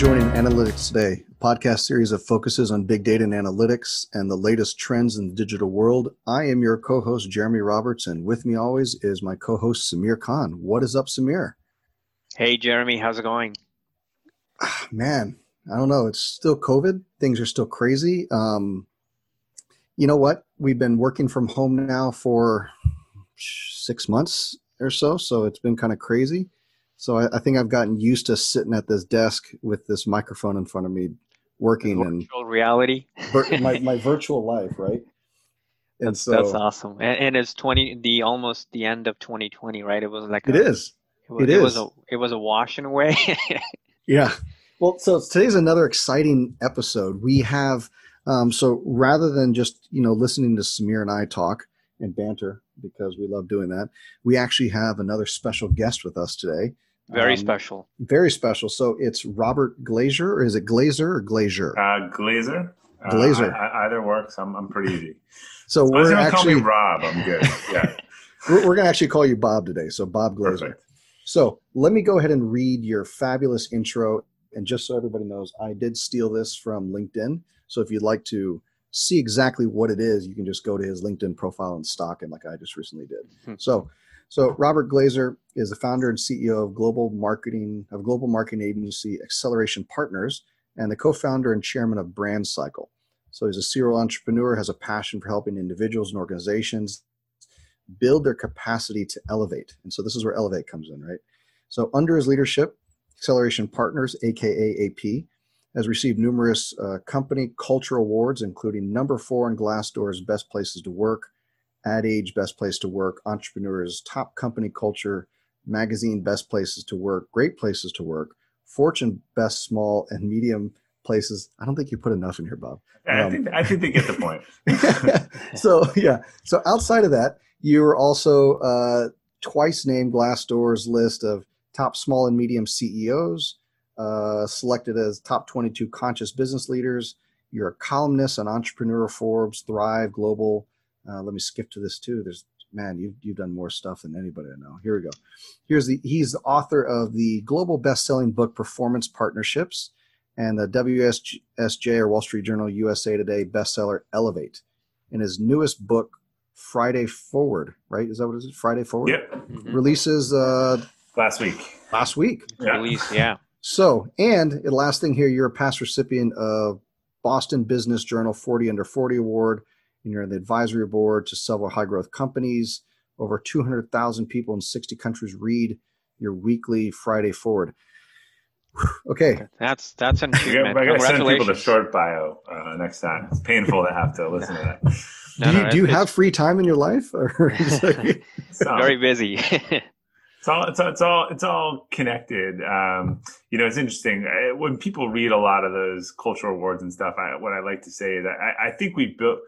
joining Analytics Today, a podcast series that focuses on big data and analytics and the latest trends in the digital world. I am your co host, Jeremy Roberts, and with me always is my co host, Samir Khan. What is up, Samir? Hey, Jeremy, how's it going? Man, I don't know. It's still COVID. Things are still crazy. Um, you know what? We've been working from home now for six months or so, so it's been kind of crazy. So I, I, think I've gotten used to sitting at this desk with this microphone in front of me, working in virtual reality, my my virtual life, right? And that's, so that's awesome. And, and, it's twenty the almost the end of 2020, right? It was like it a, is. It was, it, was a it was a washing away. yeah. Well, so today's another exciting episode. We have um, so rather than just you know listening to Samir and I talk and banter because we love doing that, we actually have another special guest with us today. Very um, special. Very special. So it's Robert Glazer, or is it Glazer or Glazer? Uh, Glazer. Glazer. Uh, I, either works. I'm, I'm pretty easy. so As we're actually call me Rob. I'm good. Yeah. we're, we're going to actually call you Bob today. So Bob Glazer. Perfect. So let me go ahead and read your fabulous intro. And just so everybody knows, I did steal this from LinkedIn. So if you'd like to see exactly what it is, you can just go to his LinkedIn profile and stock him like I just recently did. Hmm. So so Robert Glazer is the founder and CEO of global marketing of global marketing agency Acceleration Partners and the co-founder and chairman of Brand Cycle. So he's a serial entrepreneur, has a passion for helping individuals and organizations build their capacity to elevate. And so this is where elevate comes in, right? So under his leadership, Acceleration Partners, aka AP, has received numerous uh, company culture awards, including number four in Glassdoor's Best Places to Work, Ad Age Best Place to Work, Entrepreneurs, Top Company Culture, Magazine Best Places to Work, Great Places to Work, Fortune Best Small and Medium Places. I don't think you put enough in here, Bob. Um, I, think, I think they get the point. so, yeah. So, outside of that, you were also uh, twice named Glassdoor's list of top small and medium CEOs, uh, selected as top 22 conscious business leaders. You're a columnist on Entrepreneur Forbes, Thrive, Global, uh, let me skip to this too. There's man, you've you've done more stuff than anybody I know. Here we go. Here's the he's the author of the global best-selling book Performance Partnerships and the WSJ or Wall Street Journal USA Today bestseller Elevate. In his newest book, Friday Forward, right? Is that what it is? Friday Forward. Yep. Mm-hmm. Releases uh, last week. Last week. Yeah. Release, yeah. So, and the last thing here, you're a past recipient of Boston Business Journal 40 Under 40 Award and you're on the advisory board to several high growth companies. Over 200,000 people in 60 countries read your weekly Friday Forward. Okay, that's that's an achievement. I got to send people the short bio uh, next time. It's painful to have to listen to that. No, do you, no, do you have free time in your life, or like... very busy? it's all it's all it's all it's all connected. Um, you know, it's interesting when people read a lot of those cultural awards and stuff. I, what I like to say is that I, I think we built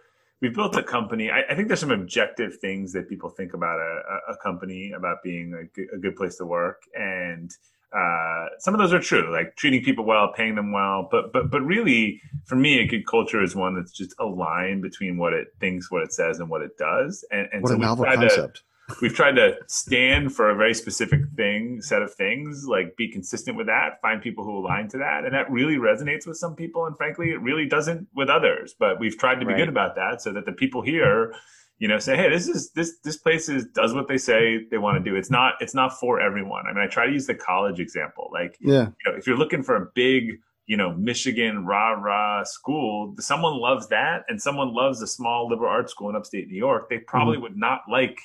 we built a company. I, I, think there's some objective things that people think about a, a company about being a good, a good, place to work, and uh, some of those are true, like treating people well, paying them well. But but but really, for me, a good culture is one that's just aligned between what it thinks, what it says, and what it does. And, and what so a novel concept. To, we've tried to stand for a very specific thing set of things like be consistent with that find people who align to that and that really resonates with some people and frankly it really doesn't with others but we've tried to be right. good about that so that the people here you know say hey this is this this place is does what they say they want to do it's not it's not for everyone i mean i try to use the college example like yeah you know, if you're looking for a big you know michigan rah rah school someone loves that and someone loves a small liberal arts school in upstate new york they probably mm-hmm. would not like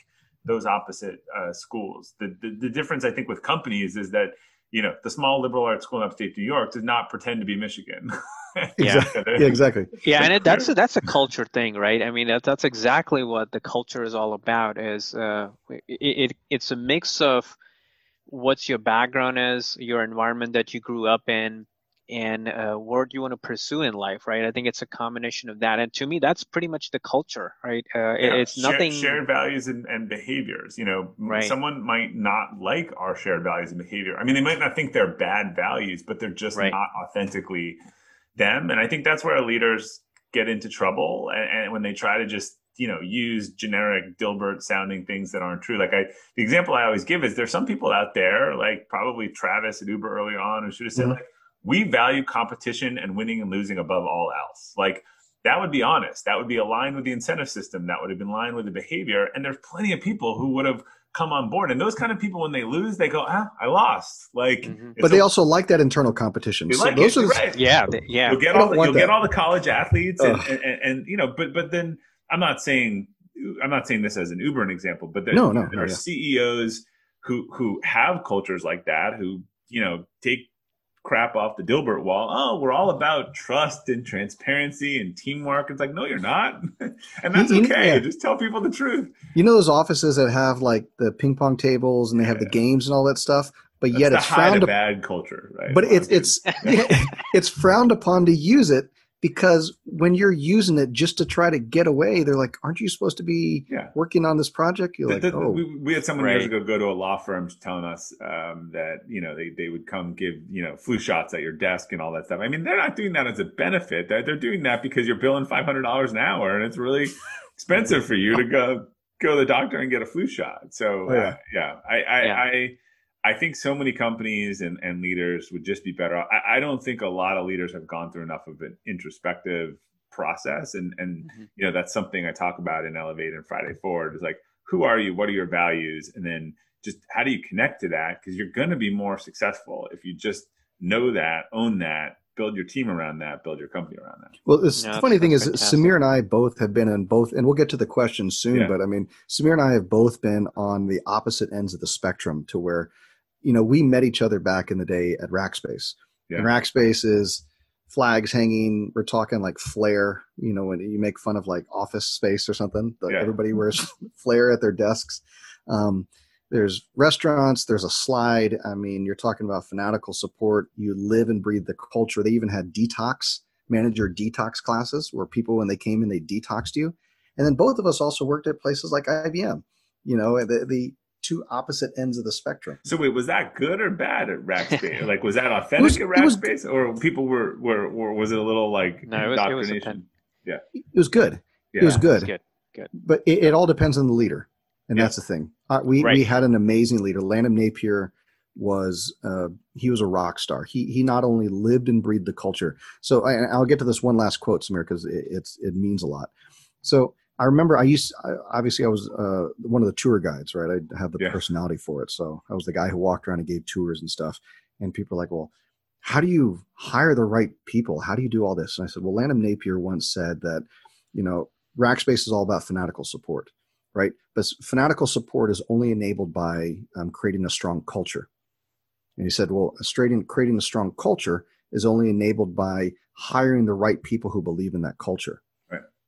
those opposite uh, schools. The, the, the difference I think with companies is that you know the small liberal arts school in upstate New York does not pretend to be Michigan. yeah. yeah, exactly. Yeah, and it, that's a, that's a culture thing, right? I mean, that, that's exactly what the culture is all about. Is uh, it, it it's a mix of what's your background is, your environment that you grew up in, and uh, what you want to pursue in life, right? I think it's a combination of that, and to me, that's pretty much the culture, right? Uh, yeah, it's nothing shared values and, and, behaviors. You know, right. someone might not like our shared values and behavior. I mean, they might not think they're bad values, but they're just right. not authentically them. And I think that's where our leaders get into trouble, and, and when they try to just you know use generic dilbert sounding things that aren't true like i the example i always give is there's some people out there like probably travis at uber early on who should have said mm-hmm. like we value competition and winning and losing above all else. Like that would be honest. That would be aligned with the incentive system. That would have been aligned with the behavior. And there's plenty of people who would have come on board. And those kind of people, when they lose, they go, ah, I lost. Like, mm-hmm. but they a, also like that internal competition. So like those it, are the, right. Yeah, they, yeah. You'll get all the, you'll get all the college athletes, and, and, and, and, you know. But but then I'm not saying I'm not saying this as an Uber an example, but there, no, no, there no, are yeah. CEOs who who have cultures like that who you know take crap off the Dilbert wall. Oh, we're all about trust and transparency and teamwork. It's like, no, you're not. and that's okay. Yeah. Just tell people the truth. You know those offices that have like the ping pong tables and they have the games and all that stuff? But that's yet it's frowned upon bad culture, right? But it's it's it's frowned upon to use it because when you're using it just to try to get away, they're like, "Aren't you supposed to be yeah. working on this project?" You're the, like, the, "Oh." We, we, had someone right. years ago go to a law firm telling us um, that you know they, they would come give you know flu shots at your desk and all that stuff. I mean, they're not doing that as a benefit. They're, they're doing that because you're billing five hundred dollars an hour, and it's really expensive for you to go go to the doctor and get a flu shot. So oh, yeah, uh, yeah, I I, yeah. I I think so many companies and, and leaders would just be better. I, I, don't think a lot of leaders have gone through enough of an introspective process. And, and mm-hmm. you know, that's something I talk about in Elevate and Friday Forward is like, who are you? What are your values? And then just how do you connect to that? Because you're going to be more successful if you just know that, own that, build your team around that, build your company around that. Well, the funny thing is, fantastic. Samir and I both have been in both, and we'll get to the question soon. Yeah. But I mean, Samir and I have both been on the opposite ends of the spectrum to where you know, we met each other back in the day at Rackspace. Yeah. And Rackspace is flags hanging. We're talking like flare, you know, when you make fun of like office space or something, like yeah. everybody wears flare at their desks. Um, there's restaurants, there's a slide. I mean, you're talking about fanatical support. You live and breathe the culture. They even had detox, manager detox classes where people, when they came in, they detoxed you. And then both of us also worked at places like IBM. You know, the, the two opposite ends of the spectrum. So wait, was that good or bad at Rackspace? like, was that authentic was, at Rackspace, was, or people were, were, were was it a little like no, it was, it was yeah, it was good. Yeah. It was good. good. Good. But it, it, all depends on the leader, and yeah. that's the thing. Uh, we right. we had an amazing leader. Lanham Napier was uh, he was a rock star. He he not only lived and breathed the culture. So I, will get to this one last quote, Samir, because it, it's it means a lot. So I remember I used obviously I was uh, one of the tour guides, right? I have the yeah. personality for it, so I was the guy who walked around and gave tours and stuff. And people are like, "Well, how do you hire the right people? How do you do all this?" And I said, "Well, Lanham Napier once said that, you know, Rackspace is all about fanatical support, right? But fanatical support is only enabled by um, creating a strong culture." And he said, "Well, creating a strong culture is only enabled by hiring the right people who believe in that culture."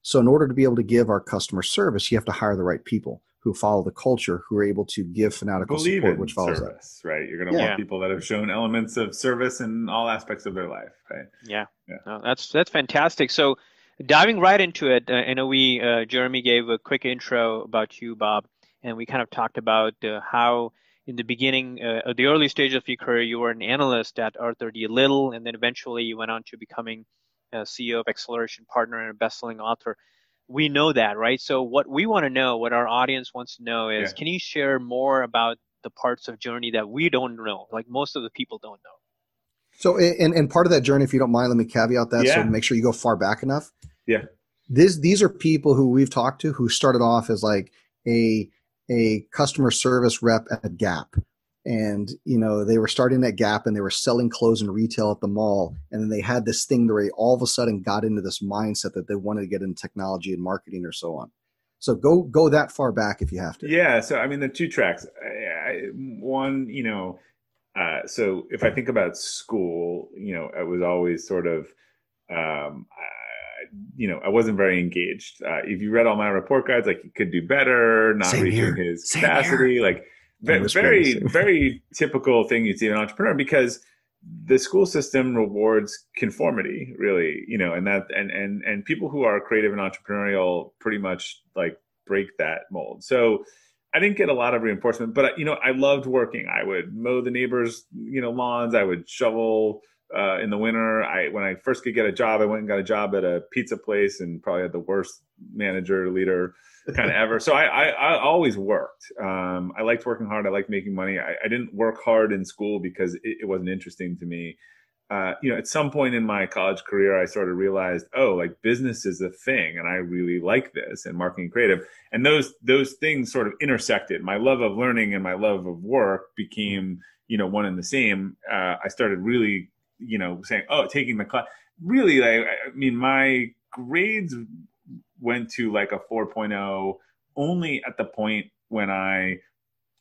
So, in order to be able to give our customer service, you have to hire the right people who follow the culture, who are able to give fanatical Believe support, which follows service, that. Right, you're going to yeah. want people that have shown elements of service in all aspects of their life. Right. Yeah, yeah. No, that's that's fantastic. So, diving right into it, uh, I know we uh, Jeremy gave a quick intro about you, Bob, and we kind of talked about uh, how in the beginning, uh, the early stage of your career, you were an analyst at Arthur D. Little, and then eventually you went on to becoming CEO of Acceleration Partner and a best-selling author. We know that, right? So what we want to know, what our audience wants to know is, yeah. can you share more about the parts of journey that we don't know, like most of the people don't know? So, and, and part of that journey, if you don't mind, let me caveat that. Yeah. So make sure you go far back enough. Yeah. This, these are people who we've talked to who started off as like a, a customer service rep at Gap and you know they were starting that gap and they were selling clothes in retail at the mall and then they had this thing where they all of a sudden got into this mindset that they wanted to get into technology and marketing or so on so go go that far back if you have to yeah so i mean the two tracks I, I, one you know uh, so if i think about school you know i was always sort of um, I, you know, I wasn't very engaged. Uh, if you read all my report cards, like you could do better, not Same reaching here. his Same capacity, here. like very very, very typical thing you see in an entrepreneur because the school system rewards conformity really you know and that and and and people who are creative and entrepreneurial pretty much like break that mold. So i didn't get a lot of reinforcement but you know i loved working. I would mow the neighbors you know lawns. I would shovel uh, in the winter. I when i first could get a job i went and got a job at a pizza place and probably had the worst manager leader kind of ever. So I, I, I always worked. Um, I liked working hard. I liked making money. I, I, didn't work hard in school because it, it wasn't interesting to me. uh, you know, at some point in my college career, I sort of realized, oh, like business is a thing, and I really like this, and marketing creative, and those those things sort of intersected. My love of learning and my love of work became, you know, one and the same. Uh, I started really, you know, saying, oh, taking the class. Really, like, I mean, my grades went to like a 4.0 only at the point when I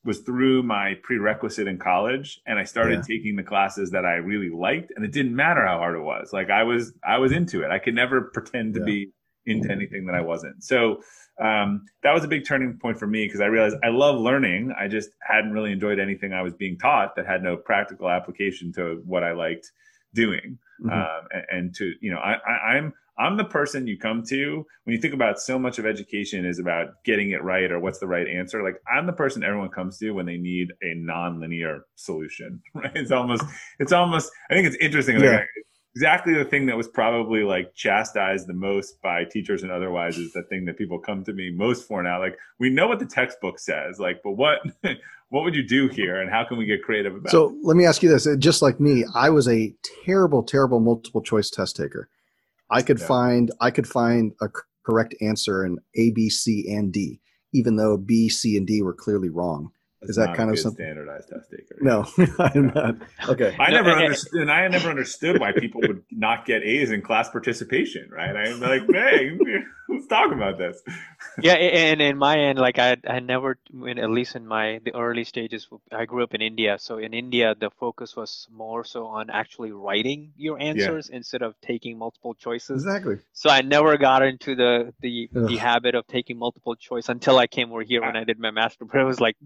was through my prerequisite in college and I started yeah. taking the classes that I really liked and it didn't matter how hard it was. Like I was I was into it. I could never pretend to yeah. be into anything that I wasn't. So um, that was a big turning point for me because I realized I love learning. I just hadn't really enjoyed anything I was being taught that had no practical application to what I liked doing. Mm-hmm. Um, and, and, to you know, I, I, I'm I'm the person you come to when you think about so much of education is about getting it right or what's the right answer. Like I'm the person everyone comes to when they need a non-linear solution. Right? It's almost it's almost I think it's interesting. Yeah. Like, exactly the thing that was probably like chastised the most by teachers and otherwise is the thing that people come to me most for now. Like we know what the textbook says, like, but what what would you do here and how can we get creative about so it? let me ask you this. Just like me, I was a terrible, terrible multiple choice test taker. I could yeah. find I could find a correct answer in A, B, C, and D, even though B, C, and D were clearly wrong. That's Is that kind of something standardized test taker? No, I'm not. Okay, I never understood. And I never understood why people would not get A's in class participation. Right? I'm like, hey, let's talk about this. yeah, and in my end, like I, I never, at least in my the early stages, I grew up in India. So in India, the focus was more so on actually writing your answers yeah. instead of taking multiple choices. Exactly. So I never got into the the, the habit of taking multiple choice until I came over here when I did my master. But it was like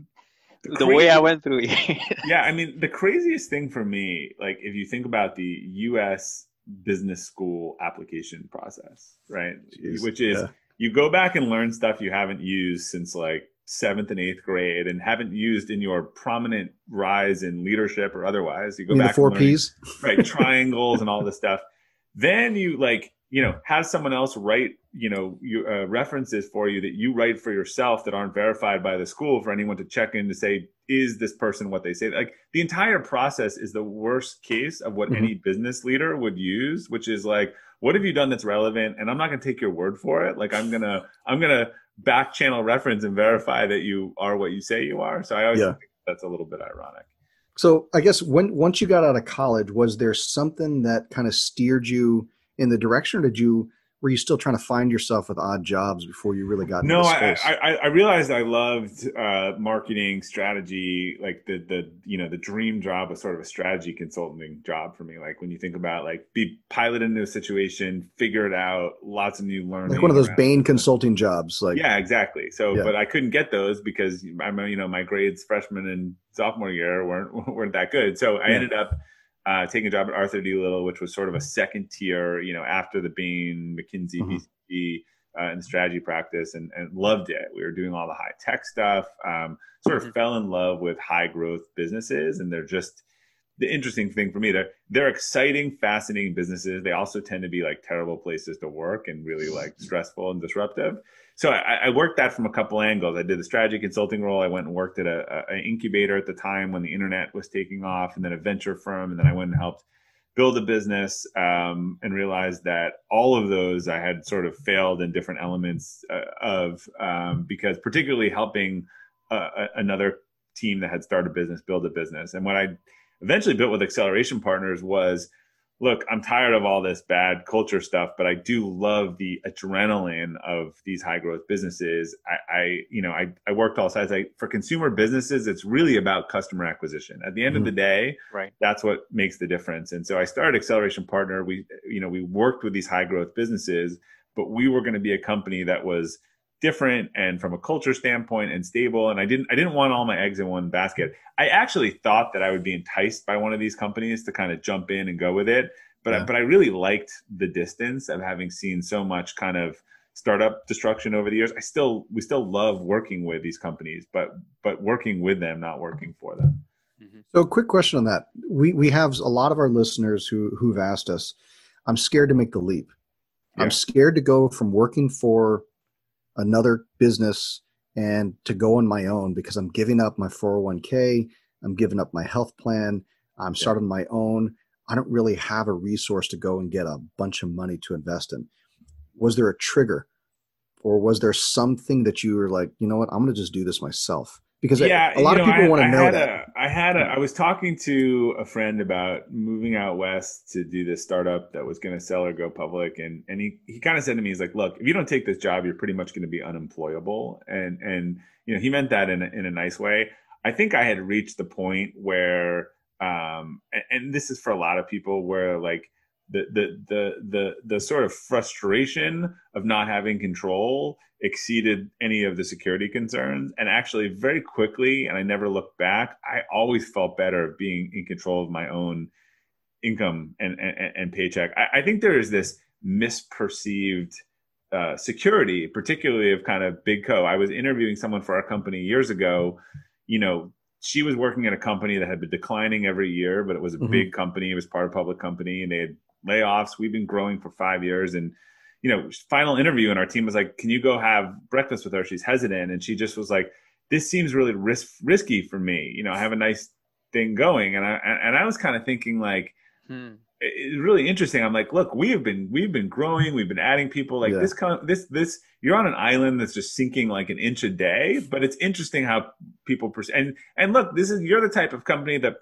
the, the way I went through it. yeah, I mean, the craziest thing for me, like if you think about the U.S. business school application process, right? Jeez, Which is yeah. you go back and learn stuff you haven't used since like seventh and eighth grade and haven't used in your prominent rise in leadership or otherwise. You go back the four P's, right? Triangles and all this stuff. Then you like you know, have someone else write, you know, you, uh, references for you that you write for yourself that aren't verified by the school for anyone to check in to say, is this person what they say? Like the entire process is the worst case of what mm-hmm. any business leader would use, which is like, what have you done that's relevant? And I'm not going to take your word for it. Like I'm going to, I'm going to back channel reference and verify that you are what you say you are. So I always yeah. think that's a little bit ironic. So I guess when, once you got out of college, was there something that kind of steered you in the direction, or did you were you still trying to find yourself with odd jobs before you really got no I, I, I realized i loved uh, marketing strategy like the the you know the dream job was sort of a strategy consulting job for me. Like when you think about like be piloted into a situation figure it out lots of new learning like one of those bain consulting jobs like yeah exactly. So yeah. but i couldn't get those because i'm you know my grades freshman and sophomore year weren't weren't that good. So i yeah. ended up uh, taking a job at Arthur D. Little, which was sort of a second tier, you know, after the Bain, McKinsey, mm-hmm. BCG, uh, in the strategy practice, and, and loved it. We were doing all the high tech stuff. Um, sort of mm-hmm. fell in love with high growth businesses, and they're just the interesting thing for me. They're they're exciting, fascinating businesses. They also tend to be like terrible places to work and really like stressful and disruptive so I, I, worked that from a couple angles. I did the strategy consulting role. I went and worked at a, a, incubator at the time when the internet was taking off, and then a venture firm, and then I went and helped build a business um, and realized that all of those I had sort of failed in different elements uh, of um, because particularly helping uh, another team that had started a business build a business, and what I eventually built with Acceleration Partners was look, I'm tired of all this bad culture stuff, but I do love the adrenaline of these high growth businesses. I, I you know, I, I worked all sides. I, for consumer businesses, it's really about customer acquisition. At the end mm-hmm. of the day, right. that's what makes the difference. And so I started Acceleration Partner. We, you know, we worked with these high growth businesses, but we were going to be a company that was different and from a culture standpoint and stable and i didn't i didn't want all my eggs in one basket i actually thought that i would be enticed by one of these companies to kind of jump in and go with it but yeah. I, but i really liked the distance of having seen so much kind of startup destruction over the years i still we still love working with these companies but but working with them not working for them mm-hmm. so quick question on that we we have a lot of our listeners who who've asked us i'm scared to make the leap yeah. i'm scared to go from working for another business and to go on my own because I'm giving up my 401k, I'm giving up my health plan, I'm starting my own. I don't really have a resource to go and get a bunch of money to invest in. Was there a trigger? Or was there something that you were like, you know what, I'm going to just do this myself? Because yeah, a, lot of people want to know that. A, I had a, I was talking to a friend about moving out west to do this startup that was going to sell or go public, and and he, he kind of said to me, he's like, look, if you don't take this job, you're pretty much going to be unemployable, and and you know he meant that in a, in a nice way. I think I had reached the point where, um, and, and this is for a lot of people, where like the the the the the sort of frustration of not having control exceeded any of the security concerns. And actually very quickly and i never looked back i always felt better being in control of my own income and and, and paycheck. I, I, think there is this misperceived uh, security particularly of kind of big co. I was interviewing someone for our company years ago. You know she was working at a company that had been declining every year but it was a mm-hmm. big company. It was part of a public company and they had layoffs we've been growing for five years and you know, final interview, and our team was like, "Can you go have breakfast with her?" She's hesitant, and she just was like, "This seems really risk risky for me." You know, I have a nice thing going, and I and I was kind of thinking like. Hmm. It's really interesting. I'm like, look, we have been we've been growing, we've been adding people. Like yeah. this, this, this. You're on an island that's just sinking like an inch a day. But it's interesting how people perceive. And and look, this is you're the type of company that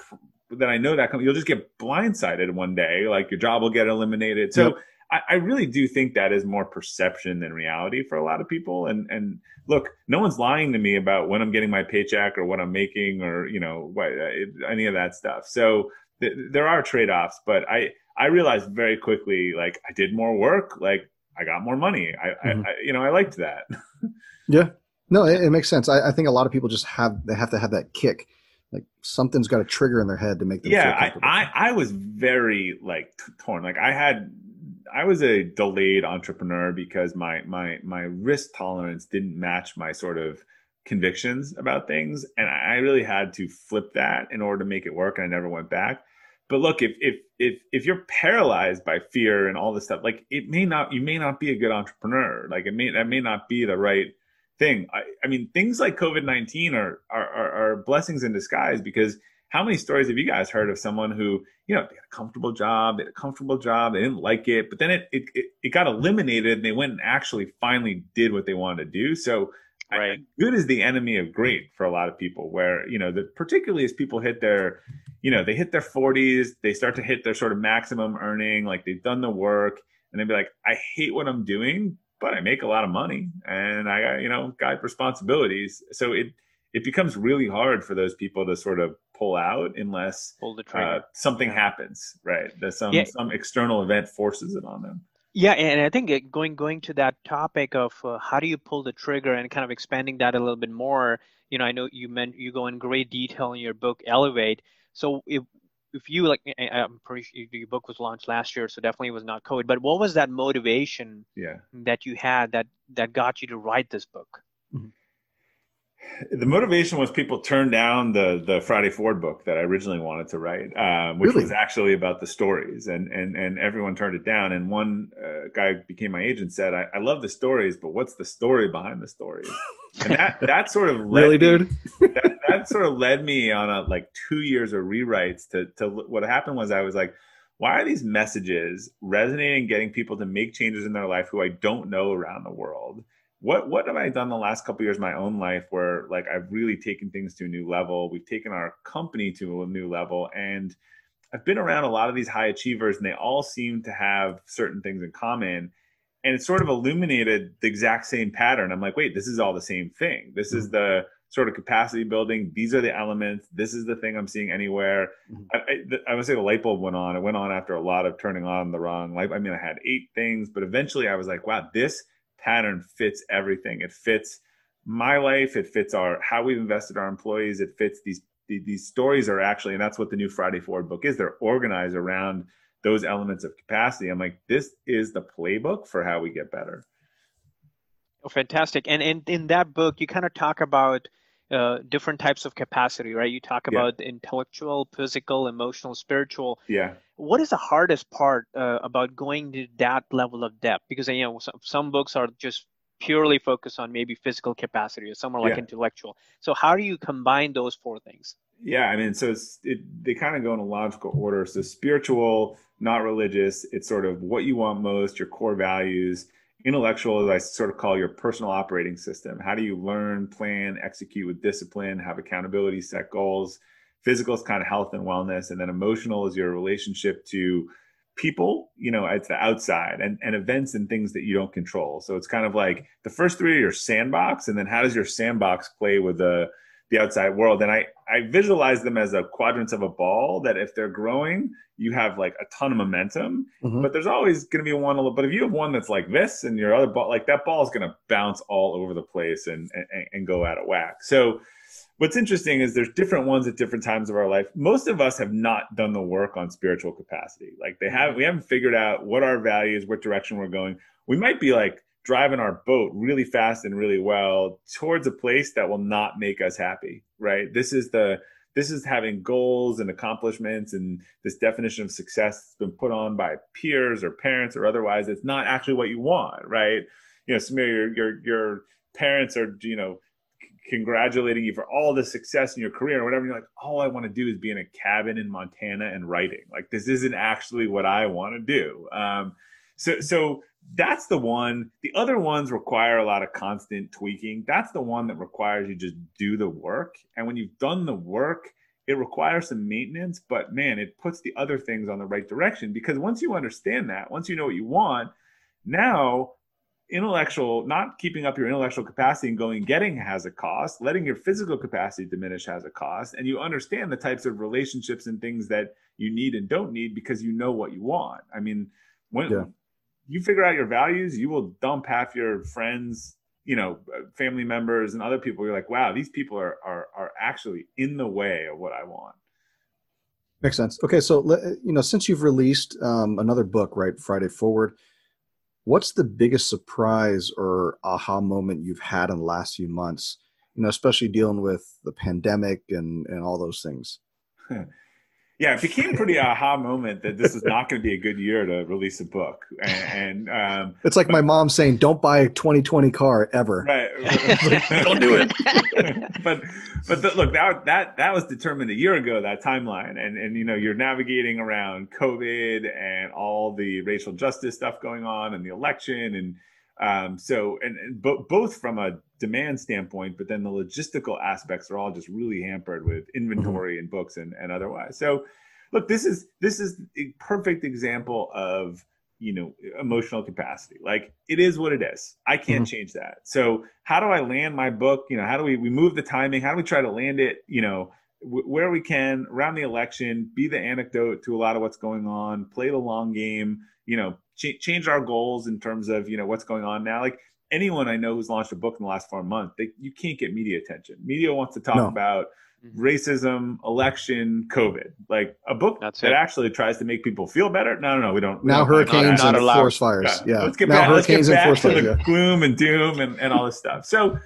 that I know that company. You'll just get blindsided one day. Like your job will get eliminated. So. Yep I, I, really do think that is more perception than reality for a lot of people. And and look, no one's lying to me about when I'm getting my paycheck or what I'm making or you know what, any of that stuff. So th- there are trade offs, but I I realized very quickly like I did more work, like I got more money. I, mm-hmm. I, I you know I liked that. yeah, no, it, it makes sense. I, I think a lot of people just have they have to have that kick like something's got a trigger in their head to make them yeah I, I, I was very like torn like i had I was a delayed entrepreneur because my my my risk tolerance didn't match my sort of convictions about things, and I really had to flip that in order to make it work. And I never went back. But look, if if if if you're paralyzed by fear and all this stuff, like it may not, you may not be a good entrepreneur. Like it may that may not be the right thing. I, I mean, things like COVID nineteen are, are are blessings in disguise because how many stories have you guys heard of someone who, you know, they had a comfortable job, they had a comfortable job, they didn't like it, but then it it, it got eliminated and they went and actually finally did what they wanted to do. So right. I, good is the enemy of great for a lot of people where, you know, the, particularly as people hit their, you know, they hit their 40s, they start to hit their sort of maximum earning, like they've done the work and they'd be like, I hate what I'm doing, but I make a lot of money and I got, you know, got responsibilities. So it, it becomes really hard for those people to sort of pull out unless pull the uh, something yeah. happens, right? That some yeah. some external event forces it on them. Yeah, and I think going going to that topic of uh, how do you pull the trigger and kind of expanding that a little bit more. You know, I know you meant you go in great detail in your book Elevate. So if if you like, I'm pretty sure your book was launched last year, so definitely was not code. But what was that motivation yeah. that you had that that got you to write this book? Mm-hmm the motivation was people turned down the the Friday Forward book that I originally wanted to write, um, which really? was actually about the stories, and and and everyone turned it down. And one uh, guy became my agent said, I, "I love the stories, but what's the story behind the stories?" And that that sort of really, me, dude. that, that sort of led me on a like two years of rewrites. To to what happened was I was like. Why are these messages resonating, getting people to make changes in their life who I don't know around the world? What what have I done the last couple years of my own life where like I've really taken things to a new level. We've taken our company to a new level and I've been around a lot of these high achievers and they all seem to have certain things in common. And it sort of illuminated the exact same pattern. I'm like, wait, this is all the same thing. This is mm-hmm. the sort of capacity building. These are the elements. This is the thing I'm seeing anywhere. Mm-hmm. I, I, I, would say the light bulb went on. It went on after a lot of turning on the wrong light. I mean, I had eight things, but eventually I was like, wow, this pattern fits everything. It fits my life. It fits our how we've invested our employees. It fits these these stories are actually, and that's what the new Friday Forward book is. They're organized around those elements of capacity. I'm like, this is the playbook for how we get better. Oh, fantastic! And in in that book, you kind of talk about uh, different types of capacity, right? You talk about yeah. intellectual, physical, emotional, spiritual. Yeah. What is the hardest part uh, about going to that level of depth? Because you know some, some books are just purely focused on maybe physical capacity or someone like Yeah. intellectual. So how do you combine those four things? Yeah, I mean, so it's, it, they kind of go in a logical order. So spiritual, not religious, it's sort of what you want most, your core values. Intellectual, as I sort of call your personal operating system. How do you learn, plan, execute with discipline, have accountability, set goals? Physical is kind of health and wellness, and then emotional is your relationship to people, you know, at the outside and, and events and things that you don't control. So it's kind of like the first three are your sandbox, and then how does your sandbox play with the the outside world? And I I visualize them as a quadrants of a ball that if they're growing, you have like a ton of momentum, Mhm. but there's always going to be one. a little- But if you have one that's like this, and your other ball, like that ball is going to bounce all over the place and, and and go out of whack. So what's interesting is there's different ones at different times of our life. Most of us have not done the work on spiritual capacity. Like they have, we haven't figured out what our values, what direction we're going. We might be like driving our boat really fast and really well towards a place that will not make us happy, right? This is the this is having goals and accomplishments and this definition of success that's been put on by peers or parents or otherwise. It's not actually what you want, right? You know, Samir, your your your parents are, you know, congratulating you for all the success in your career or whatever. You're like, all I want to do is be in a cabin in Montana and writing. Like this isn't actually what I want to do. Um, so so that's the one. The other ones require a lot of constant tweaking. That's the one that requires you just do the work. And when you've done the work, it requires some maintenance, but man, it puts the other things on the right direction because once you understand that, once you know what you want, now intellectual not keeping up your intellectual capacity and going getting has a cost letting your physical capacity diminish has a cost and you understand the types of relationships and things that you need and don't need because you know what you want i mean when Yeah. You figure out your values you will dump half your friends you know family members and other people you're like wow these people are are, are actually in the way of what i want Makes sense. Okay, so you know, since you've released um, another book, right, Friday Forward, what's the biggest surprise or aha moment you've had in the last few months? You know, especially dealing with the pandemic and and all those things. yeah, it became pretty aha moment that this is not going to be a good year to release a book, and, and um, It's like my mom saying, "Don't buy a 2020 car ever." right, Don't do it. but but the, look, that that that was determined a year ago. That timeline, and and you know, you're navigating around COVID and all the racial justice stuff going on, and the election, and um, so and, and bo- both from a demand standpoint, but then the logistical aspects are all just really hampered with mm-hmm. inventory and books and, and otherwise. So, look, this is this is a perfect example of you know emotional capacity. Like it is what it is. I can't mm-hmm. change that. So, how do I land my book? You know, how do we we move the timing? How do we try to land it? You know. wh- Where we can around the election, be the anecdote to a lot of what's going on, play the long game, you know, ch- change our goals in terms of you know what's going on now. Like anyone I know who's launched a book in the last four months, they, you can't get media attention. Media wants to talk No. about Mhm. racism, election, COVID. Like a book That's that it. actually tries to make people feel better. No, no, no, we don't. we Now don't hurricanes that. not and allowed. forest fires. Yeah. Let's get now back, let's get hurricanes and back forest to fires. the Yeah. gloom and doom and, and all this stuff. So,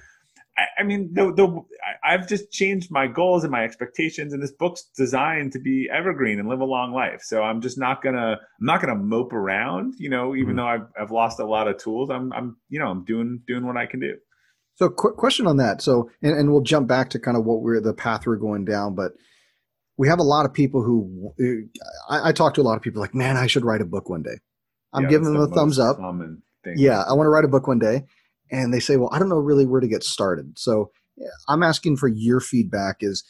I, I mean, the, the, I've just changed my goals and my expectations, and this book's designed to be evergreen and live a long life. So I'm just not gonna, I'm not gonna mope around, you know, even Mhm. though I've, I've lost a lot of tools. I'm, I'm, you know, I'm doing, doing what I can do. So, quick question on that. So, and, and we'll jump back to kind of what we're the path we're going down, but we have a lot of people who I, I talk to a lot of people like, man, I should write a book one day. I'm Yeah, giving them the a thumbs up. Thing. Yeah, I want to write a book one day, and they say, well, I don't know really where to get started. So, I'm asking for your feedback. Is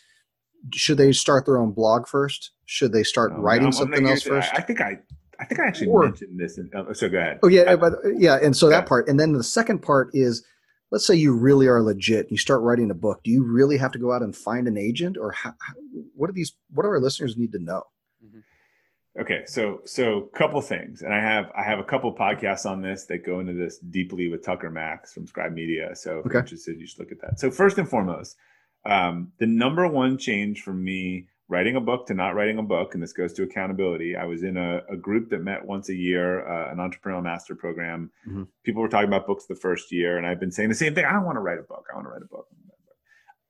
should they start their own blog first? Should they start Um, writing I'm- I'm something not- else first? I, I think I, I think I actually Or- mentioned this. In, oh, so go ahead. Oh yeah, but yeah, and so that Yeah. part, and then the second part is, let's say you really are legit. You start writing a book. Do you really have to go out and find an agent, or how, how, what do these? What do our listeners need to know? Okay, so so a couple things, and I have I have a couple podcasts on this that go into this deeply with Tucker Max from Scribe Media. So if Okay. you're interested, you should look at that. So first and foremost, um, the number one change for me writing a book to not writing a book, and this goes to accountability. I was in a, a group that met once a year, uh, an entrepreneurial master program. Mhm. People were talking about books the first year, and I've been saying the same thing. I want to write a book. I want to write a book.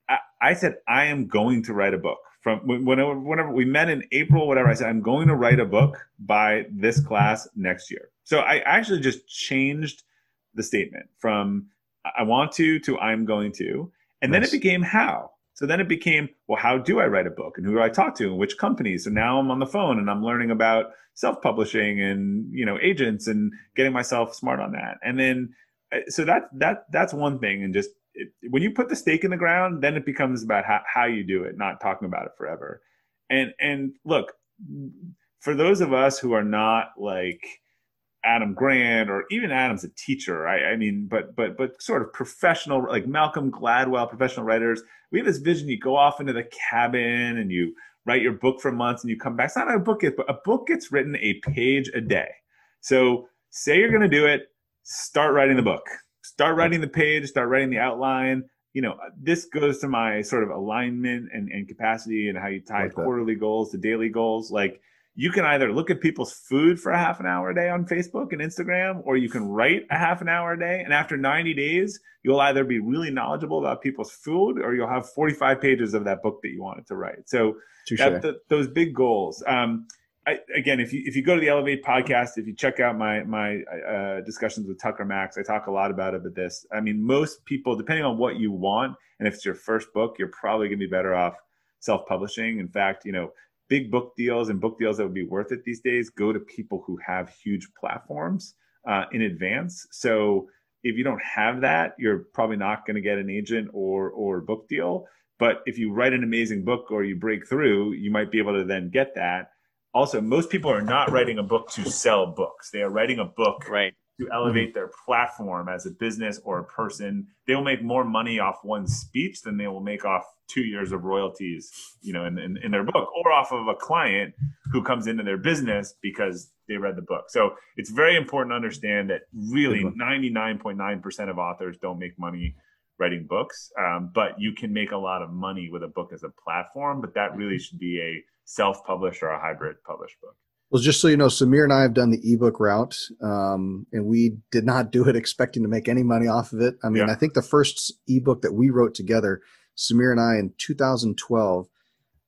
I, I said I am going to write a book. From whenever, whenever we met in April, whatever, I said I'm going to write a book by this class next year. So I actually just changed the statement from I want to to I'm going to. And nice. then it became how. So then it became, well, how do I write a book and who do I talk to and which companies? So now I'm on the phone and I'm learning about self-publishing and, you know, agents and getting myself smart on that. And then, uh, so that, that, that's one thing. And just it, when you put the stake in the ground, then it becomes about how, how you do it, not talking about it forever. And, and look, for those of us who are not like, Adam Grant or even Adam's a teacher. I, I, mean, but but but sort of professional like Malcolm Gladwell, professional writers. We have this vision. You go off into the cabin and you write your book for months and you come back. It's not a book gets, but a book gets written a page a day. So say you're going to do it, start writing the book. Start writing the page. Start writing the outline. You know, this goes to my sort of alignment and, and capacity and how you tie like quarterly goals to daily goals. Like you can either look at people's food for a half an hour a day on Facebook and Instagram, or you can write a half an hour a day. And after 90 days, you'll either be really knowledgeable about people's food or you'll have 45 pages of that book that you wanted to write. So that, the, those big goals. Um, I, again, if you if you go to the Elevate podcast, if you check out my my uh, discussions with Tucker Max, I talk a lot about it. But this, I mean, most people, depending on what you want, and if it's your first book, you're probably going to be better off self-publishing. In fact, you know, big book deals and book deals that would be worth it these days go to people who have huge platforms uh, in advance. So if you don't have that, you're probably not going to get an agent or or book deal. But if you write an amazing book or you break through, you might be able to then get that. Also, most people are not writing a book to sell books. They are writing a book right to elevate their platform as a business or a person. They will make more money off one speech than they will make off two years of royalties, you know, in, in, in, their book or off of a client who comes into their business because they read the book. So it's very important to understand that really 99.9% of authors don't make money writing books, um, but you can make a lot of money with a book as a platform, but that really should be a self-published or a hybrid published book. Well, just so you know, Samir and I have done the ebook route, um, and we did not do it expecting to make any money off of it. I mean, yeah. I think the first ebook that we wrote together, Samir and I, in 2012,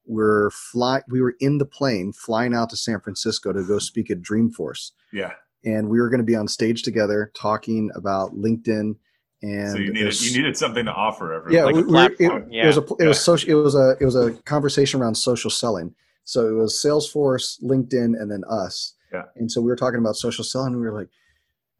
were fly. We were in the plane flying out to San Francisco to go speak at Dreamforce. Yeah, and we were going to be on stage together talking about LinkedIn. And so you needed was, you needed something to offer everyone. Yeah, like we, it, yeah. it was a it yeah. was social. It was a it was a conversation around social selling so it was Salesforce, LinkedIn, and then us. Yeah. And so we were talking about social selling. And we were like,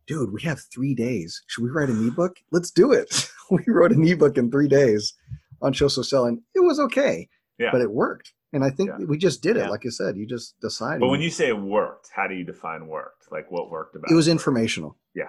dude, we have three days. Should we write an ebook? Let's do it. we wrote an ebook in three days on social selling. It was okay, yeah. but it worked. And I think yeah. we just did it. Yeah. Like I said, you just decided. But when you say it worked, how do you define worked? Like what worked about it? was informational. Yeah.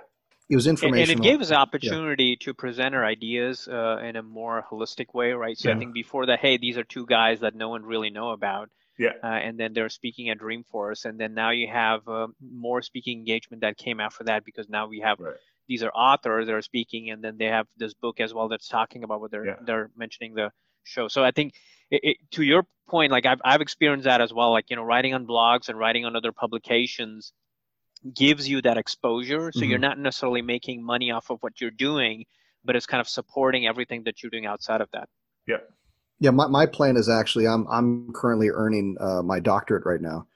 It was informational. And, it gave us opportunity yeah. to present our ideas uh, in a more holistic way, right? So I think before that, hey, these are two guys that no one really know about. Yeah. Uh, and then they're speaking at Dreamforce, and then now you have uh, more speaking engagement that came after that because now we have right. these are authors that are speaking, and then they have this book as well that's talking about what they're yeah. they're mentioning the show. So I think it, it, to your point, like I've I've experienced that as well. Like you know, writing on blogs and writing on other publications gives you that exposure. So mm-hmm. you're not necessarily making money off of what you're doing, but it's kind of supporting everything that you're doing outside of that. Yeah. Yeah, my, my plan is actually I'm I'm currently earning uh, my doctorate right now,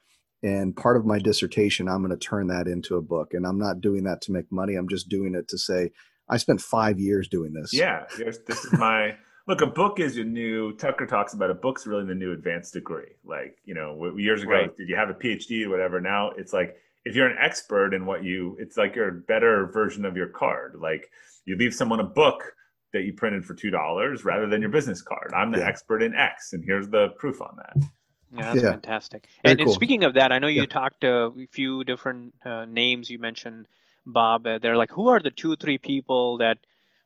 and part of my dissertation I'm going to turn that into a book. And I'm not doing that to make money. I'm just doing it to say I spent five years doing this. Yeah, this is my look. A book is your new. Tucker talks about a book's really the new advanced degree. Like you know, years ago, right. did you have a PhD or whatever? Now it's like if you're an expert in what you, it's like you're a better version of your card. Like you leave someone a book that you printed for two dollars rather than your business card. I'm the yeah. expert in X, and here's the proof on that. Yeah, that's yeah. fantastic. And, cool. and, speaking of that, I know you yeah. talked to a few different uh, names. You mentioned Bob. Uh, they're like, who are the two, three people that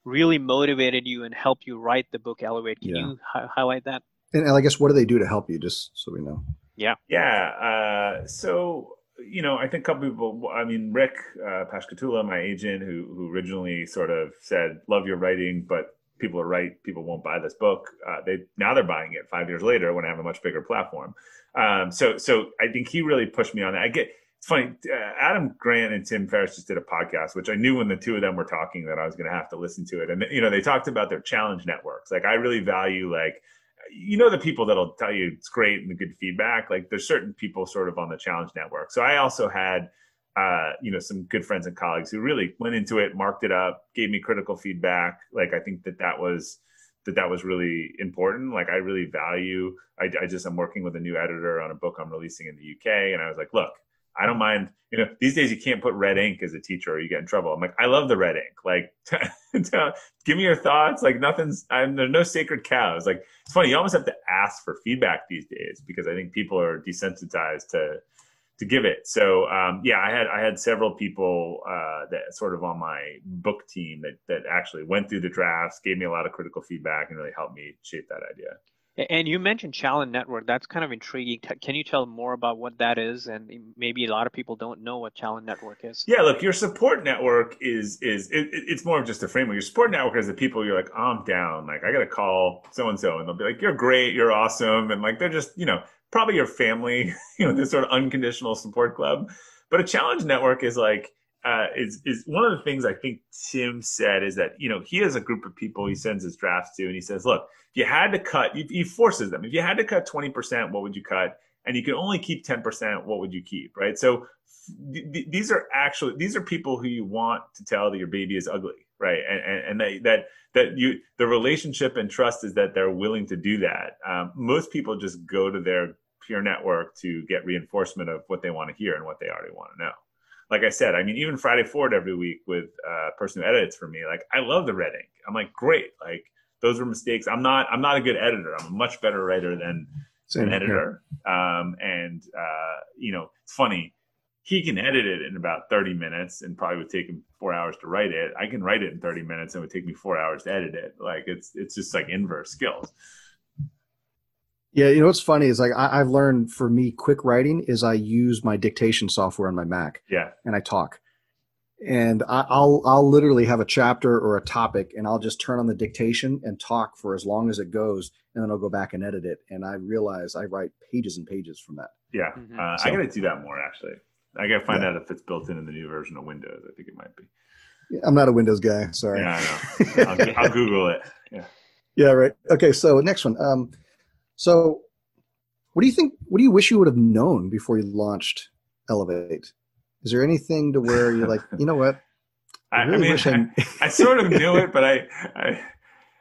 really motivated you and helped you write the book Elevate? Can you hi- highlight that? And I guess what do they do to help you, just so we know? Yeah. Yeah. Uh, so you know, I think a couple people. I mean, Rick uh, Pascocello, my agent, who who originally sort of said, "Love your writing, but people are right. People won't buy this book." Uh, they now they're buying it five years later when I have a much bigger platform. Um, so so I think he really pushed me on that. I get it's funny. Uh, Adam Grant and Tim Ferriss just did a podcast, which I knew when the two of them were talking that I was going to have to listen to it. And you know, they talked about their challenge networks. Like I really value like you know the people that'll tell you it's great and the good feedback like there's certain people sort of on the challenge network so i also had uh, you know, some good friends and colleagues who really went into it, marked it up, gave me critical feedback. Like I think that that was that that was really important. Like I really value. I, I just I'm working with a new editor on a book I'm releasing in the UK, and I was like, look, I don't mind. You know, these days you can't put red ink as a teacher or you get in trouble. I'm like, I love the red ink. Like, give me your thoughts. Like, nothing's. I'm, there's no sacred cows. Like, it's funny. You almost have to ask for feedback these days because I think people are desensitized to to give it. So um, yeah, I had I had several people uh, that sort of on my book team that that actually went through the drafts, gave me a lot of critical feedback, and really helped me shape that idea. And you mentioned Challenge Network. That's kind of intriguing. Can you tell more about what that is? And maybe a lot of people don't know what Challenge Network is. Yeah, look, your support network is is it, it's more of just a framework. Your support network is the people you're like, I'm down. Like I got to call so and so, and they'll be like, you're great, you're awesome, and like they're just you know probably your family, you know, this sort of unconditional support club. But a challenge network is like uh, is is one of the things I think Tim said is that you know he has a group of people he sends his drafts to, and he says, look, if you had to cut, he forces them. If you had to cut twenty percent, what would you cut? And you can only keep ten percent. What would you keep? Right. So th- these are actually these are people who you want to tell that your baby is ugly, right? And and, and that that that you the relationship and trust is that they're willing to do that. Um, most people just go to their peer network to get reinforcement of what they want to hear and what they already want to know. Like I said, I mean, even Friday Forward every week with a person who edits for me, like I love the red ink. I'm like, great. Like those were mistakes. I'm not. I'm not a good editor. I'm a much better writer than Same, an editor. Yeah. Um, and uh, you know, it's funny he can edit it in about 30 minutes and probably would take him four hours to write it. I can write it in 30 minutes and it would take me four hours to edit it. Like it's it's just like inverse skills. Yeah, you know what's funny is like I, have learned for me, quick writing is I use my dictation software on my Mac. Yeah, and I talk, and I, I'll I'll literally have a chapter or a topic, and I'll just turn on the dictation and talk for as long as it goes, and then I'll go back and edit it. And I realize I write pages and pages from that. Yeah, mm-hmm. uh, so, I got to do that more actually. I gotta find yeah. out if it's built in in the new version of Windows. I think it might be. I'm not a Windows guy. Sorry. Yeah, I know. I'll, I'll, Google it. Yeah. Yeah. Right. Okay. So next one. Um, so what do you think? What do you wish you would have known before you launched Elevate? Is there anything to where you're like, you know what? I, really I mean, I, I, sort of knew it, but I,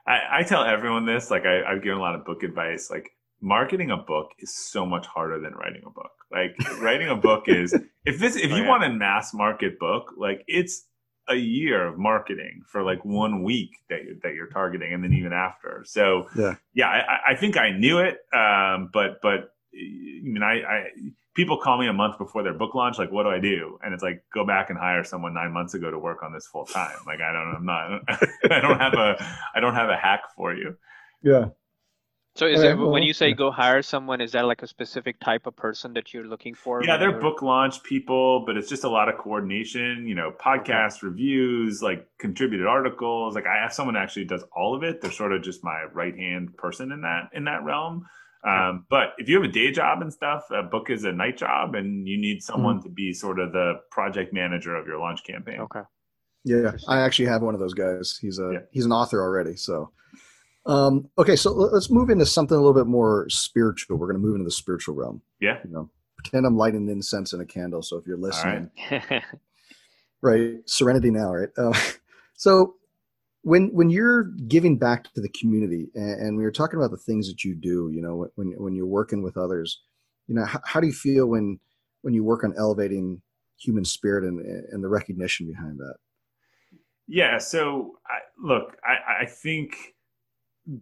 I, I, tell everyone this. Like, I, I've given a lot of book advice. Like, marketing a book is so much harder than writing a book. Like writing a book is if this if oh, you yeah. want a mass market book, like it's a year of marketing for like one week that you're, that you're targeting, and then even after. So yeah, yeah, I, I think I knew it, um, but but I mean, I, I people call me a month before their book launch, like, what do I do? And it's like, go back and hire someone nine months ago to work on this full time. Like, I don't, I'm not, I don't have a, I don't have a hack for you. Yeah. So is it when you say go hire someone, is that like a specific type of person that you're looking for? Yeah, they're book launch people, but it's just a lot of coordination, you know, podcast okay. reviews, like contributed articles. Like I have someone actually does all of it. They're sort of just my right hand person in that in that realm. Um, but if you have a day job and stuff, a book is a night job, and you need someone mm-hmm. to be sort of the project manager of your launch campaign. Okay. Yeah, I actually have one of those guys. He's a yeah. he's an author already, so um, okay, so let's move into something a little bit more spiritual. We're going to move into the spiritual realm. Yeah. You know, pretend I'm lighting incense in a candle. So if you're listening, right. right, serenity now, right? Uh, so when when you're giving back to the community, and, and we are talking about the things that you do, you know, when when you're working with others, you know, how, how do you feel when when you work on elevating human spirit and and the recognition behind that? Yeah. So I, look, I, I think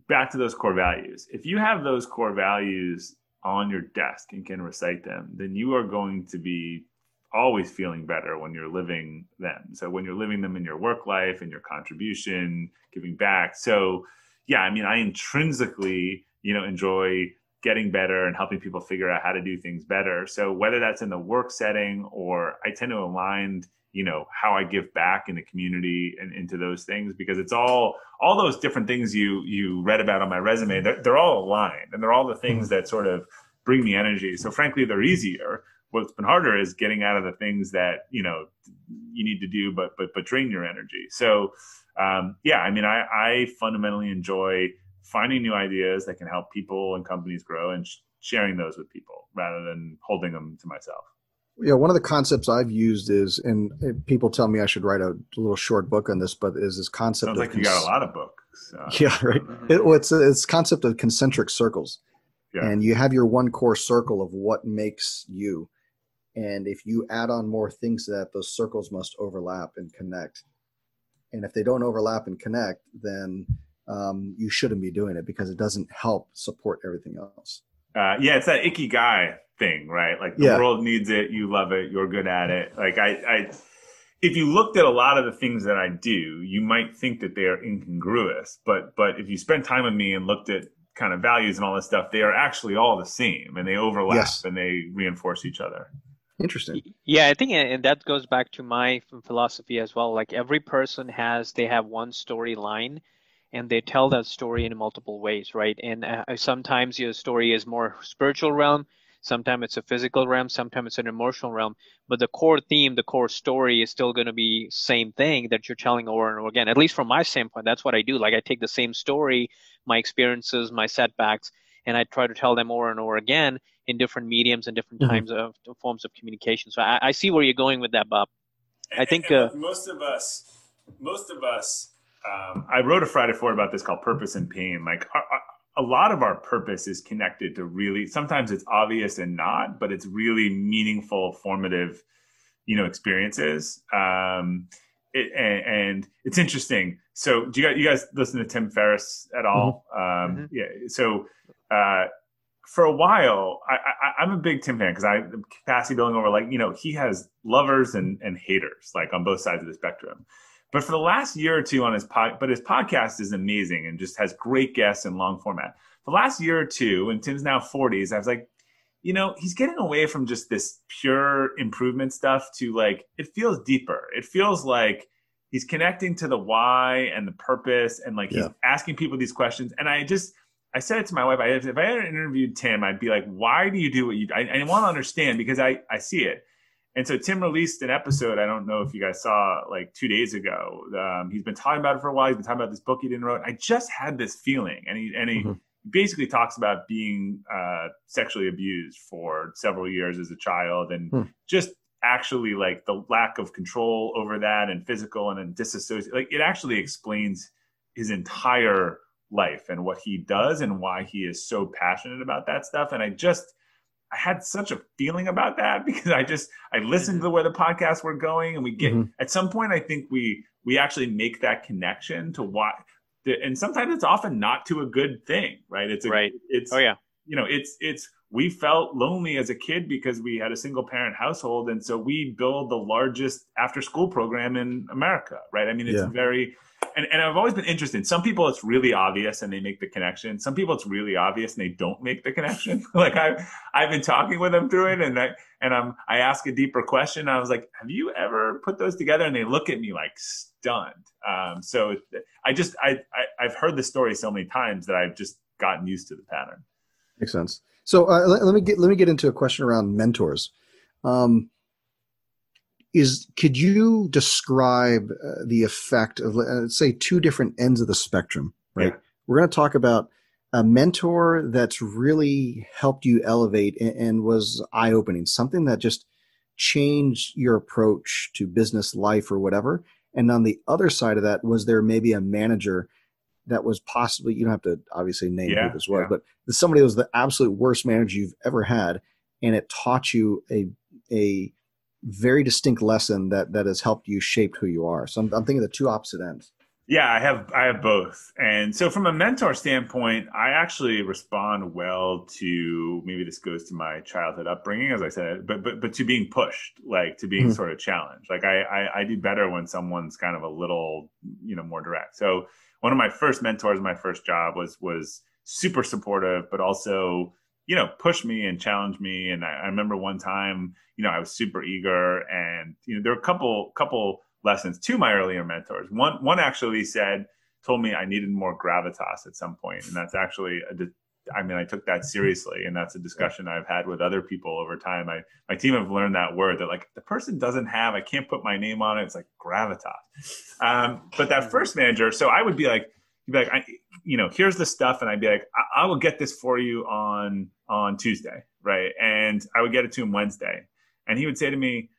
back to those core values. If you have those core values on your desk and can recite them, then you are going to be always feeling better when you're living them. So when you're living them in your work life and your contribution, giving back. So yeah, I mean, I intrinsically, you know, enjoy getting better and helping people figure out how to do things better. So whether that's in the work setting or I tend to align you know how i give back in the community and into those things because it's all all those different things you you read about on my resume they're, they're all aligned and they're all the things mm-hmm. that sort of bring me energy. So frankly they're easier. What's been harder is getting out of the things that you know you need to do but but but drain your energy. So um, yeah i mean i i fundamentally enjoy finding new ideas that can help people and companies grow and sh- sharing those with people rather than holding them to myself Yeah, one of the concepts I've used is, and people tell me I should write a little short book on this, but is this concept? Sounds like cons- you got a lot of books. Uh, yeah, right. It, it's it's concept of concentric circles, yeah. and you have your one core circle of what makes you, and if you add on more things to that, those circles must overlap and connect, and if they don't overlap and connect, then um, you shouldn't be doing it because it doesn't help support everything else. Uh, yeah, it's that ikigai thing, right? Like the yeah. world needs it, you love it, you're good at it. Like I, I, if you looked at a lot of the things that I do, you might think that they are incongruous. But but if you spend time with me and looked at kind of values and all this stuff, they are actually all the same and they overlap yes. and they reinforce each other. Interesting. Yeah, I think and that goes back to my philosophy as well. Like every person has they have one storyline and they tell that story in multiple ways, right? And uh, sometimes your story is more spiritual realm, sometimes it's a physical realm, sometimes it's an emotional realm, but the core theme, the core story is still going to be same thing that you're telling over and over again. At least from my standpoint, that's what I do. Like I take the same story, my experiences, my setbacks, and I try to tell them over and over again in different mediums and different mm-hmm. times of, of, forms of communication. So I, I, see where you're going with that, Bob. I think uh, most of us, most of us um, I wrote a Friday Forward about this called Purpose and Pain. Like a lot of our purpose is connected to really, sometimes it's obvious and not, but it's really meaningful, formative, you know, experiences. Um, it, and, and, it's interesting. So do you guys, you guys listen to Tim Ferriss at all? Mm-hmm. Um, mm-hmm. Yeah. So, uh, for a while, I, I, am a big Tim fan because I capacity building over like you know he has lovers and and haters like on both sides of the spectrum. But for the last year or two on his pod, but his podcast is amazing and just has great guests and long format. The last year or two, and Tim's now 40s, I was like, you know, he's getting away from just this pure improvement stuff to like, it feels deeper. It feels like he's connecting to the why and the purpose and like yeah. he's asking people these questions. And I just, I said it to my wife. I, if I had interviewed Tim, I'd be like, why do you do what you do? I, I want to understand because I, I see it. And so Tim released an episode. I don't know if you guys saw like two days ago. Um, he's been talking about it for a while. He's been talking about this book he didn't write. I just had this feeling, and he and he mm-hmm. basically talks about being uh, sexually abused for several years as a child, and mm. just actually like the lack of control over that, and physical and then disassociate. Like it actually explains his entire life and what he does and why he is so passionate about that stuff. And I just I had such a feeling about that because I just I listened to where the podcasts were going, and we get mm-hmm. at some point I think we we actually make that connection to what, and sometimes it's often not to a good thing, right? It's a, right. It's oh yeah, you know, it's it's we felt lonely as a kid because we had a single parent household, and so we build the largest after school program in America, right? I mean, it's yeah. very and, and I've always been interested. Some people it's really obvious and they make the connection. Some people it's really obvious and they don't make the connection. like I I've been talking with them through it and I and I'm I ask a deeper question. I was like, have you ever put those together? And they look at me like stunned. Um, so I just I, I I've heard the story so many times that I've just gotten used to the pattern. Makes sense. So uh, let, let, me get let me get into a question around mentors. Um, is could you describe uh, the effect of let's say two different ends of the spectrum right yeah. we're going to talk about a mentor that's really helped you elevate and, and was eye-opening something that just changed your approach to business life or whatever and on the other side of that was there maybe a manager that was possibly you don't have to obviously name yeah, who this was yeah. but somebody was the absolute worst manager you've ever had and it taught you a a very distinct lesson that that has helped you shape who you are. So I'm, I'm thinking the two opposite ends. Yeah, I have I have both. And so from a mentor standpoint, I actually respond well to maybe this goes to my childhood upbringing, as I said, but but but to being pushed, like to being mm-hmm. sort of challenged. Like I, I I do better when someone's kind of a little, you know, more direct. So one of my first mentors, my first job was was super supportive, but also you know, push me and challenge me. And I, I, remember one time, you know, I was super eager, and you know, there were a couple couple lessons to my earlier mentors. One one actually said, told me I needed more gravitas at some point, and that's actually a. I mean, I took that seriously, and that's a discussion I've had with other people over time. I my team have learned that word that like the person doesn't have, I can't put my name on it. It's like gravitas. Um, but that first manager, so I would be like, you'd be like, I, you know, here's the stuff, and I'd be like, I, I will get this for you on on Tuesday, right? And I would get it to him Wednesday, and he would say to me,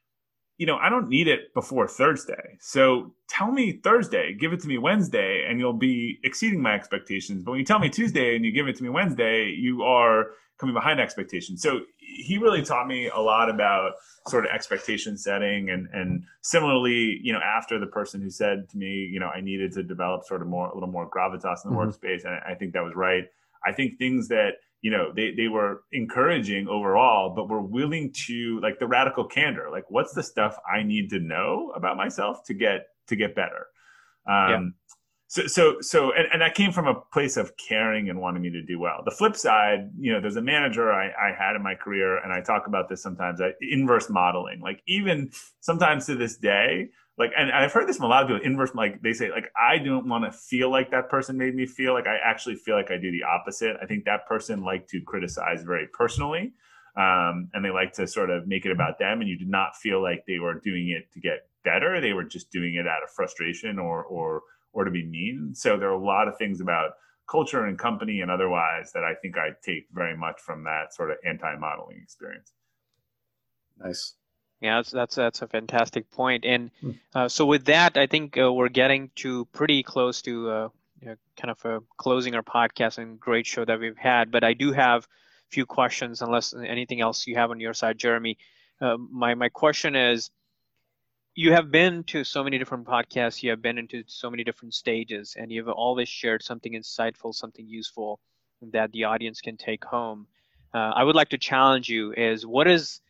you know, I don't need it before Thursday. So tell me Thursday, give it to me Wednesday, and you'll be exceeding my expectations. But when you tell me Tuesday and you give it to me Wednesday, you are coming behind expectations. So he really taught me a lot about sort of expectation setting and and similarly, you know, after the person who said to me, you know, I needed to develop sort of more a little more gravitas in the mm-hmm. workspace, and I think that was right. I think things that you know they, they were encouraging overall but were willing to like the radical candor like what's the stuff i need to know about myself to get to get better um yeah. So so so and, and that came from a place of caring and wanting me to do well. The flip side you know there's a manager i, I had in my career and i talk about this sometimes I, inverse modeling. Like even sometimes to this day like and i've heard this from a lot of people inverse like they say like i don't want to feel like that person made me feel like i actually feel like i do the opposite. I think that person liked to criticize very personally um, and they like to sort of make it about them and you did not feel like they were doing it to get better. They were just doing it out of frustration or or or to be mean so there are a lot of things about culture and company and otherwise that i think i take very much from that sort of anti-modeling experience nice yeah, that's that's, that's a fantastic point. And hmm. uh, so with that, I think uh, we're getting to pretty close to uh, you know, kind of uh, closing our podcast and great show that we've had. But I do have a few questions, unless anything else you have on your side, Jeremy. Uh, my my question is, you have been to so many different podcasts, you have been into so many different stages, and you've always shared something insightful, something useful that the audience can take home. Uh, I would like to challenge you: is what is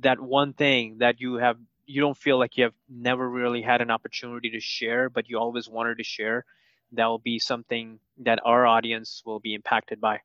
that one thing that you have you don't feel like you have never really had an opportunity to share but you always wanted to share that will be something that our audience will be impacted by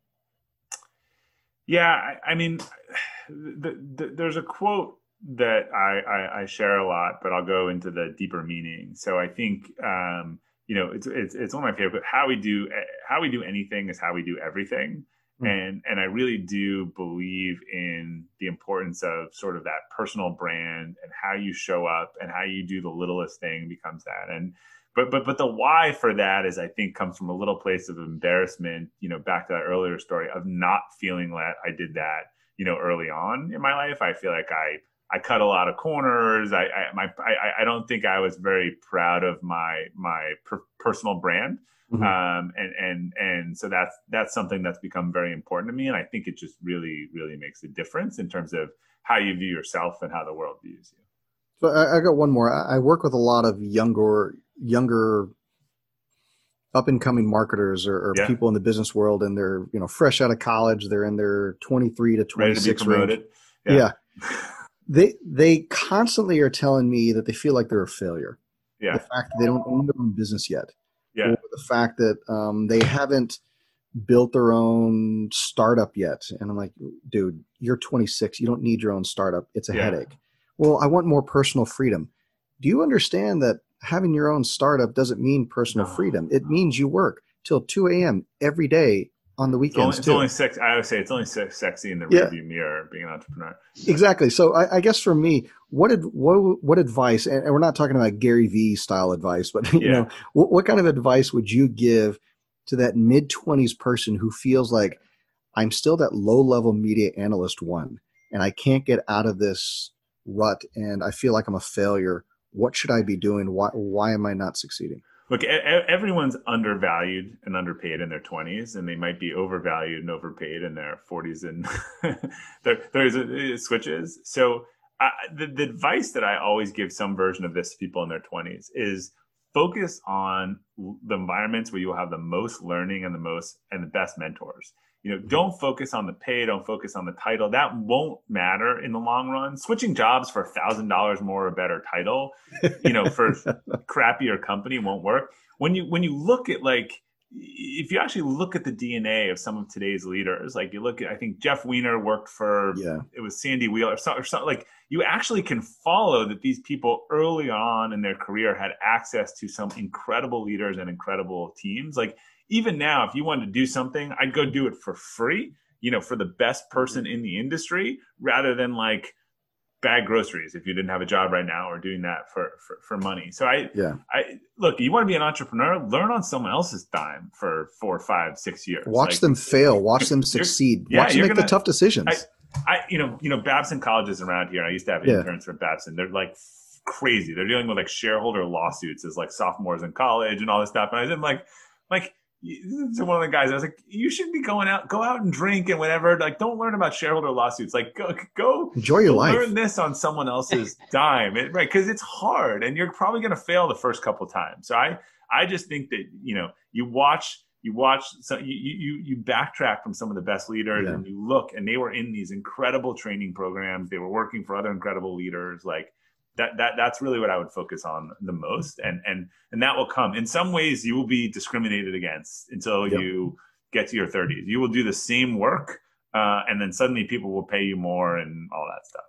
yeah i, I mean the, the, there's a quote that I, I, I, share a lot but i'll go into the deeper meaning so i think um, you know it's, it's, it's one of my favorite But how we do how we do anything is how we do everything Mm. And and I really do believe in the importance of sort of that personal brand and how you show up and how you do the littlest thing becomes that. And but but but the why for that is I think comes from a little place of embarrassment, you know, back to that earlier story of not feeling that I did that, you know, early on in my life. I feel like I I cut a lot of corners. I I my I, I don't think I was very proud of my my per- personal brand. Mm-hmm. Um, and and and so that's that's something that's become very important to me, and I think it just really really makes a difference in terms of how you view yourself and how the world views you. So I, I got one more. I work with a lot of younger younger up and coming marketers or, or yeah. people in the business world, and they're you know fresh out of college. They're in their twenty three to twenty six range. Yeah. yeah. they they constantly are telling me that they feel like they're a failure. Yeah. The fact that they don't own their own business yet yeah. the fact that um, they haven't built their own startup yet. And I'm like, dude, you're 26. You don't need your own startup. It's a yeah. headache. Well, I want more personal freedom. Do you understand that having your own startup doesn't mean personal no. freedom? It means you work till 2 a.m. every day on the weekends it's only, it's only sex. I would say it's only sexy in the yeah. rearview mirror being an entrepreneur. Exactly. So I, I, guess for me, what did what what advice? And we're not talking about Gary Vee style advice, but you yeah. know, what, what kind of advice would you give to that mid twenties person who feels like I'm still that low level media analyst one, and I can't get out of this rut, and I feel like I'm a failure. What should I be doing? Why why am I not succeeding? Look, everyone's undervalued and underpaid in their 20s, and they might be overvalued and overpaid in their 40s and there, there's switches. So, uh, the, the advice that I always give some version of this to people in their 20s is focus on the environments where you'll have the most learning and the most and the best mentors you know don't focus on the pay don't focus on the title that won't matter in the long run switching jobs for a thousand dollars more or better title you know for crappier company won't work when you when you look at like if you actually look at the DNA of some of today's leaders, like you look at, I think Jeff Weiner worked for, yeah. it was Sandy Wheeler or something, or something, like you actually can follow that these people early on in their career had access to some incredible leaders and incredible teams. Like even now, if you wanted to do something, I'd go do it for free, you know, for the best mm-hmm. person in the industry rather than like, bag groceries if you didn't have a job right now or doing that for, for, for money. So I, yeah, I look, you want to be an entrepreneur, learn on someone else's dime for four, five, six years. Watch like, them fail, watch them succeed, yeah, watch them make gonna, the tough decisions. I, I, you know, you know, Babson colleges around here. I used to have Yeah. interns from Babson. They're like crazy. They're dealing with like shareholder lawsuits as like sophomores in college and all this stuff. And I was like, like to one of the guys, I was like, you should be going out, go out and drink and whatever. Like, don't learn about shareholder lawsuits. Like, go, go Enjoy your life. learn this on someone else's dime, it, right? Because it's hard, and you're probably going to fail the first couple times. So I, I just think that you know, you watch, you watch, so you you you backtrack from some of the best leaders, Yeah. and you look, and they were in these incredible training programs. They were working for other incredible leaders, like. That, that that's really what I would focus on the most, and and and that will come. In some ways, you will be discriminated against until Yep. you get to your 30s. You will do the same work, uh, and then suddenly people will pay you more and all that stuff.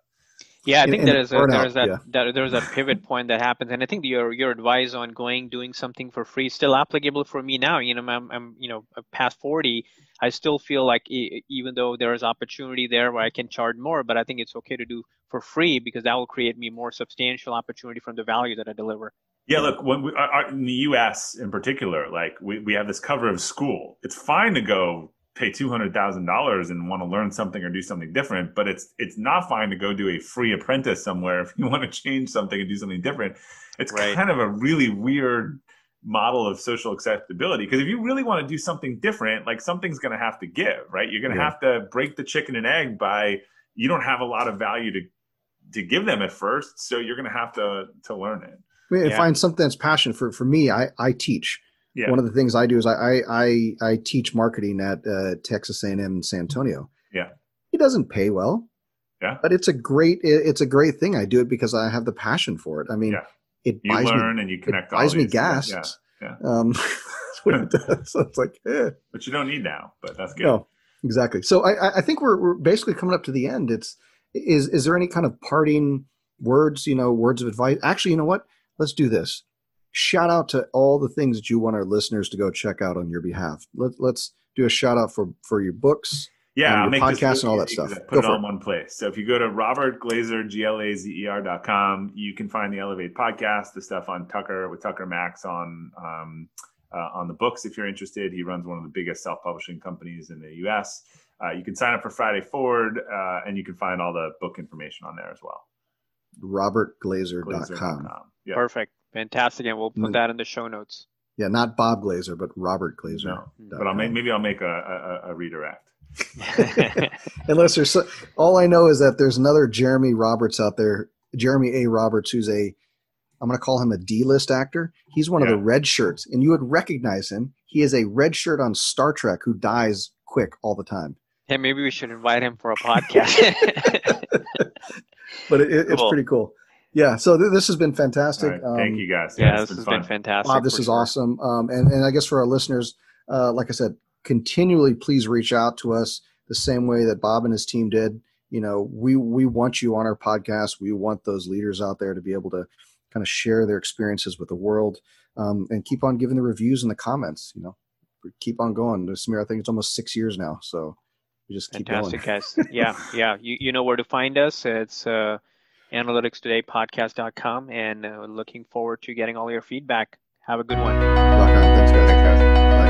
Yeah, I And- think and there is a, burnout, there's that, yeah. that there's that pivot point that happens, and I think your your advice on going doing something for free is still applicable for me now. You know, I'm, I'm you know past forty, I still feel like e- even though there is opportunity there where I can charge more, but I think it's okay to do for free because that will create me more substantial opportunity from the value that I deliver. Yeah, look, when we, our, in the U.S. in particular, like we, we have this cover of school. It's fine to go pay two hundred thousand dollars and want to learn something or do something different, but it's it's not fine to go do a free apprentice somewhere if you want to change something and do something different. It's Right. kind of a really weird model of social acceptability because if you really want to do something different, like something's going to have to give, right? You're going to Yeah. have to break the chicken and egg by you don't have a lot of value to to give them at first, so you're going to have to to learn it. I mean, Yeah. find something that's passion for for me. I I teach. Yeah. One of the things I do is I I I, I teach marketing at uh, Texas A&M in San Antonio. Yeah. It doesn't pay well. Yeah. But it's a great it, it's a great thing. I do it because I have the passion for it. I mean, Yeah. It You buys me and you it connect. all buys me gas. Yeah, yeah. Um, that's what it does. So it's like, eh. but you don't need now. But that's good. No, exactly. So I, I- I think we're, we're basically coming up to the end. It's is is there any kind of parting words? You know, words of advice. Actually, you know what? Let's do this. Shout out to all the things that you want our listeners to go check out on your behalf. Let, let's do a shout out for for your books. Yeah, and your make this podcast and all that easy stuff. 'cause I Put Go it for all in one place. So if you go to Robert Glazer, G L A Z E R dot com, you can find the Elevate podcast, the stuff on Tucker with Tucker Max on um, uh, on the books. If you're interested, he runs one of the biggest self publishing companies in the U.S. Uh, you can sign up for Friday Forward, uh, and you can find all the book information on there as well. RobertGlazer.com. Glazer.com. Yeah. Perfect, fantastic, and we'll put Mm. that in the show notes. Yeah, not Bob Glazer, but Robert Glazer. No, but I'll make, maybe I'll make a, a, a redirect. Unless there's so, all I know is that there's another Jeremy Roberts out there, Jeremy A. Roberts, who's a I'm going to call him a D-list actor. He's one of the red shirts, and you would recognize him. He is a red shirt on Star Trek who dies quick all the time. hey, maybe we should invite him for a podcast. But it, it- it's Cool. pretty cool. Yeah. So th- this has been fantastic. right, Um, Thank you guys. yeah, it's this has fun. been fantastic. Bob, this is sure. awesome. Um, and, and I guess for our listeners, uh, like I said, continually please reach out to us the same way that Bob and his team did. You know, we we want you on our podcast. We want those leaders out there to be able to kind of share their experiences with the world um, and keep on giving the reviews and the comments. You know, keep on going. Samir, I think it's almost six years now, so we just keep Fantastic, going. guys. Yeah, yeah. You, you know where to find us. It's uh, analyticstodaypodcast.com, and uh, looking forward to getting all your feedback. Have a good one. Rock. Thanks, guys. Thanks, guys. Bye.